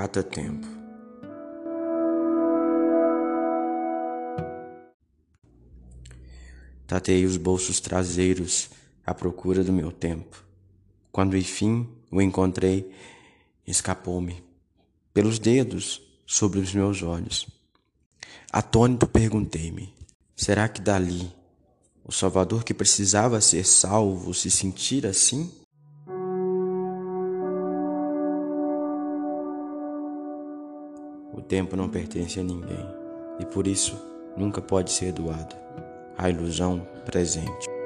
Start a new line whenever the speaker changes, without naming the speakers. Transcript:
Cata-tempo. Tatei os bolsos traseiros à procura do meu tempo. Quando enfim o encontrei, escapou-me pelos dedos sobre os meus olhos. Atônito perguntei-me: será que dali o Salvador que precisava ser salvo se sentir assim? O tempo não pertence a ninguém e por isso nunca pode ser doado. A ilusão presente.